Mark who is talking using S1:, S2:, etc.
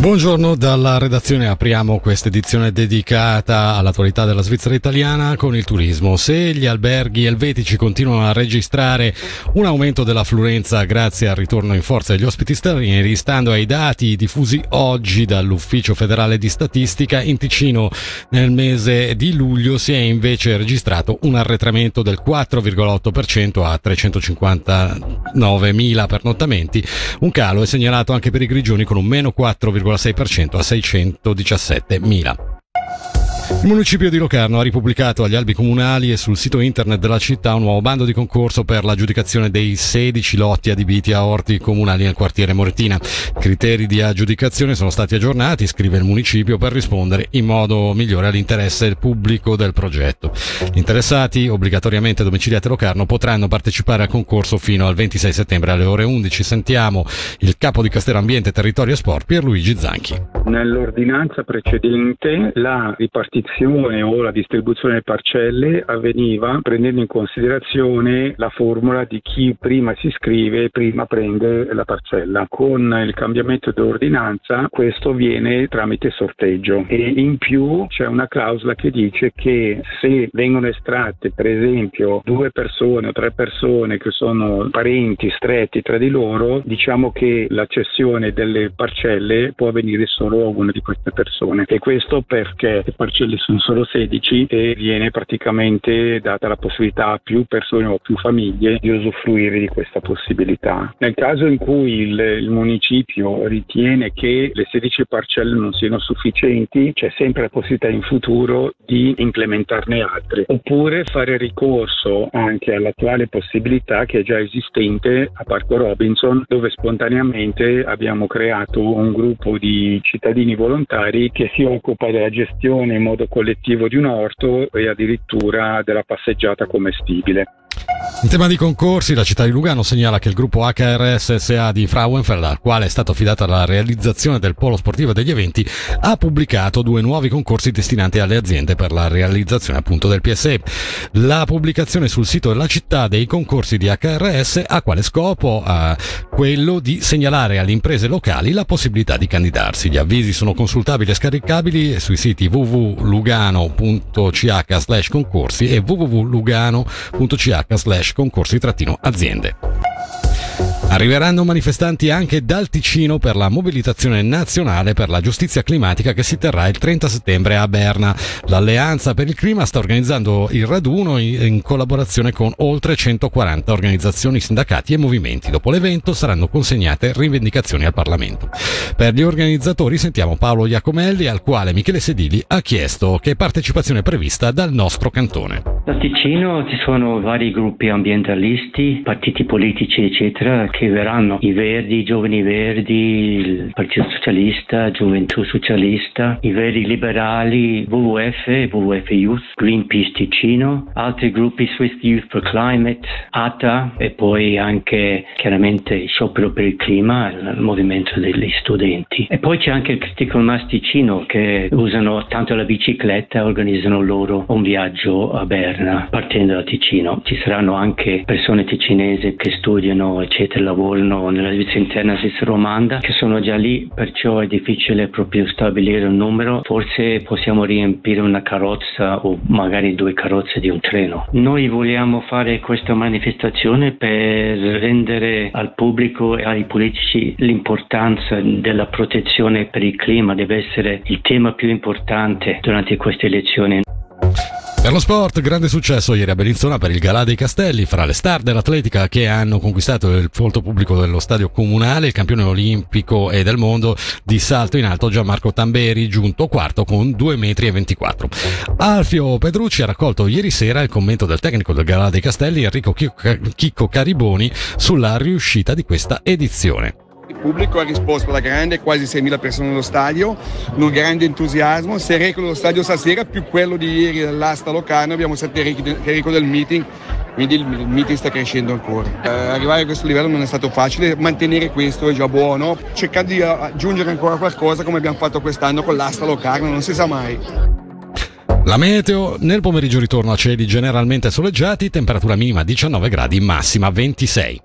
S1: Buongiorno dalla redazione, apriamo questa edizione dedicata all'attualità della Svizzera italiana con il turismo. Se gli alberghi elvetici continuano a registrare un aumento dell'affluenza grazie al ritorno in forza degli ospiti stranieri, stando ai dati diffusi oggi dall'Ufficio federale di statistica, in Ticino nel mese di luglio si è invece registrato un arretramento del 4,8% a 359.000 pernottamenti. Un calo è segnalato anche per i grigioni con un meno 4,5% 0,6% a 617.000. Il municipio di Locarno ha ripubblicato agli albi comunali e sul sito internet della città un nuovo bando di concorso per l'aggiudicazione dei 16 lotti adibiti a orti comunali nel quartiere Morettina. I criteri di aggiudicazione sono stati aggiornati, scrive il municipio, per rispondere in modo migliore all'interesse pubblico del progetto. Gli interessati, obbligatoriamente domiciliati a Locarno, potranno partecipare al concorso fino al 26 settembre alle ore 11. Sentiamo il capo di Castello Ambiente, Territorio e Sport, Pierluigi Zanchi.
S2: Nell'ordinanza precedente la ripartizione ripartizione o la distribuzione delle parcelle avveniva prendendo in considerazione la formula di chi prima si iscrive e prima prende la parcella. Con il cambiamento dell'ordinanza questo avviene tramite sorteggio e in più c'è una clausola che dice che se vengono estratte per esempio due persone o tre persone che sono parenti stretti tra di loro, diciamo che la cessione delle parcelle può avvenire solo a una di queste persone e questo perché le parcelle quelle sono solo 16 e viene praticamente data la possibilità a più persone o più famiglie di usufruire di questa possibilità. Nel caso in cui il, il municipio ritiene che le 16 parcelle non siano sufficienti, c'è sempre la possibilità in futuro di implementarne altre, oppure fare ricorso anche all'attuale possibilità che è già esistente a Parco Robinson, dove spontaneamente abbiamo creato un gruppo di cittadini volontari che si occupa della gestione in modo collettivo di un orto e addirittura della passeggiata commestibile.
S1: In tema di concorsi, la città di Lugano segnala che il gruppo HRS SA di Frauenfeld, al quale è stata affidata la realizzazione del polo sportivo degli eventi, ha pubblicato due nuovi concorsi destinati alle aziende per la realizzazione appunto del PSE. La pubblicazione sul sito della città dei concorsi di HRS ha quale scopo? Eh, quello di segnalare alle imprese locali la possibilità di candidarsi. Gli avvisi sono consultabili e scaricabili sui siti www.lugano.ch concorsi e www.lugano.ch concorsi-aziende. Arriveranno manifestanti anche dal Ticino per la mobilitazione nazionale per la giustizia climatica che si terrà il 30 settembre a Berna. L'Alleanza per il Clima sta organizzando il raduno in collaborazione con oltre 140 organizzazioni, sindacati e movimenti. Dopo l'evento saranno consegnate rivendicazioni al Parlamento. Per gli organizzatori sentiamo Paolo Iacomelli al quale Michele Sedili ha chiesto che partecipazione è prevista dal nostro cantone.
S3: A Ticino ci sono vari gruppi ambientalisti, partiti politici eccetera che verranno i Verdi, i Giovani Verdi, il Partito Socialista, Gioventù Socialista, i Verdi Liberali, WWF, WWF Youth, Greenpeace Ticino, altri gruppi Swiss Youth for Climate, ATA e poi anche chiaramente Sciopero per il Clima, il movimento degli studenti. E poi c'è anche il Critical Mass Ticino che usano tanto la bicicletta e organizzano loro un viaggio a Berna partendo da Ticino. Ci saranno anche persone ticinesi che studiano eccetera lavorano nella divisione interna svizzera romanda che sono già lì, perciò è difficile proprio stabilire un numero. Forse possiamo riempire una carrozza o magari due carrozze di un treno. Noi vogliamo fare questa manifestazione per rendere al pubblico e ai politici l'importanza della protezione per il clima, deve essere il tema più importante durante queste elezioni.
S1: Per lo sport, grande successo ieri a Bellinzona per il Galà dei Castelli, fra le star dell'atletica che hanno conquistato il folto pubblico dello stadio comunale, il campione olimpico e del mondo di salto in alto Gianmarco Tamberi, giunto quarto con 2,24 metri. Alfio Pedrucci ha raccolto ieri sera il commento del tecnico del Galà dei Castelli, Enrico Chicco Cariboni, sulla riuscita di questa edizione.
S4: Il pubblico ha risposto alla grande, quasi 6.000 persone nello stadio, un grande entusiasmo. Se record dello stadio stasera più quello di ieri dell'asta locale, abbiamo sette record del meeting, quindi il, meeting sta crescendo ancora. Eh, arrivare a questo livello non è stato facile, mantenere questo è già buono, cercando di aggiungere ancora qualcosa come abbiamo fatto quest'anno con l'asta locale, non si sa mai.
S1: La meteo, nel pomeriggio ritorno a cieli generalmente soleggiati, temperatura minima 19 gradi, massima 26.